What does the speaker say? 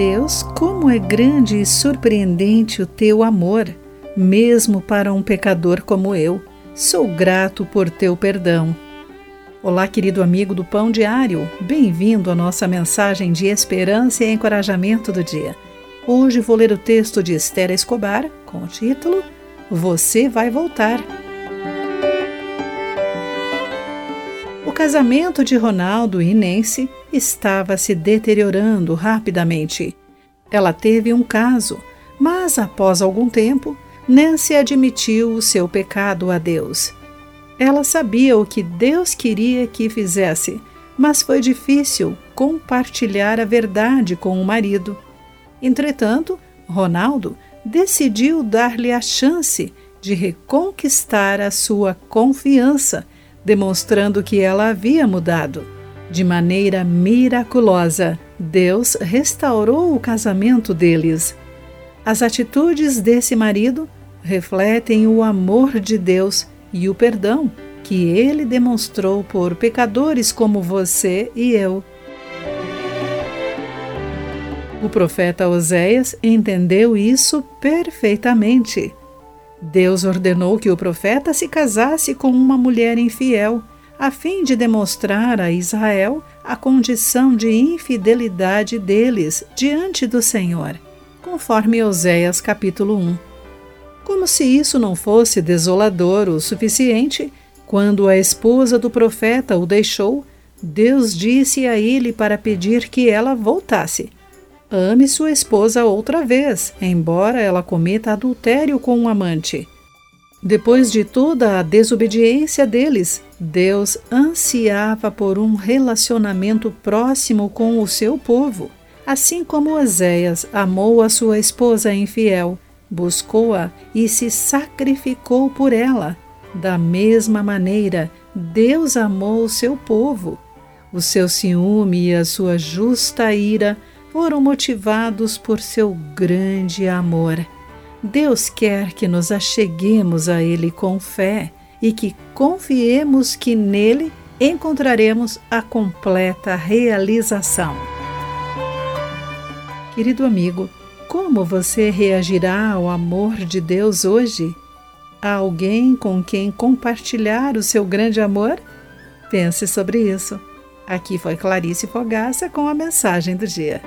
Deus, como é grande e surpreendente o teu amor, mesmo para um pecador como eu. Sou grato por teu perdão. Olá, querido amigo do Pão Diário. Bem-vindo à nossa mensagem de esperança e encorajamento do dia. Hoje vou ler o texto de Esther Escobar com o título Você vai voltar. O casamento de Ronaldo e Nancy estava se deteriorando rapidamente. Ela teve um caso, mas após algum tempo, Nancy admitiu o seu pecado a Deus. Ela sabia o que Deus queria que fizesse, mas foi difícil compartilhar a verdade com o marido. Entretanto, Ronaldo decidiu dar-lhe a chance de reconquistar a sua confiança, demonstrando que ela havia mudado. De maneira miraculosa, Deus restaurou o casamento deles. As atitudes desse marido refletem o amor de Deus e o perdão que ele demonstrou por pecadores como você e eu. O profeta Oséias entendeu isso perfeitamente. Deus ordenou que o profeta se casasse com uma mulher infiel a fim de demonstrar a Israel a condição de infidelidade deles diante do Senhor, conforme Oséias capítulo 1. Como se isso não fosse desolador o suficiente, quando a esposa do profeta o deixou, Deus disse a ele para pedir que ela voltasse. Ame sua esposa outra vez, embora ela cometa adultério com um amante. Depois de toda a desobediência deles, Deus ansiava por um relacionamento próximo com o seu povo. Assim como Oséias amou a sua esposa infiel, buscou-a e se sacrificou por ela. Da mesma maneira, Deus amou o seu povo. O seu ciúme e a sua justa ira foram motivados por seu grande amor. Deus quer que nos acheguemos a Ele com fé e que confiemos que nele encontraremos a completa realização. Querido amigo, como você reagirá ao amor de Deus hoje? Há alguém com quem compartilhar o seu grande amor? Pense sobre isso. Aqui foi Clarice Fogaça com a mensagem do dia.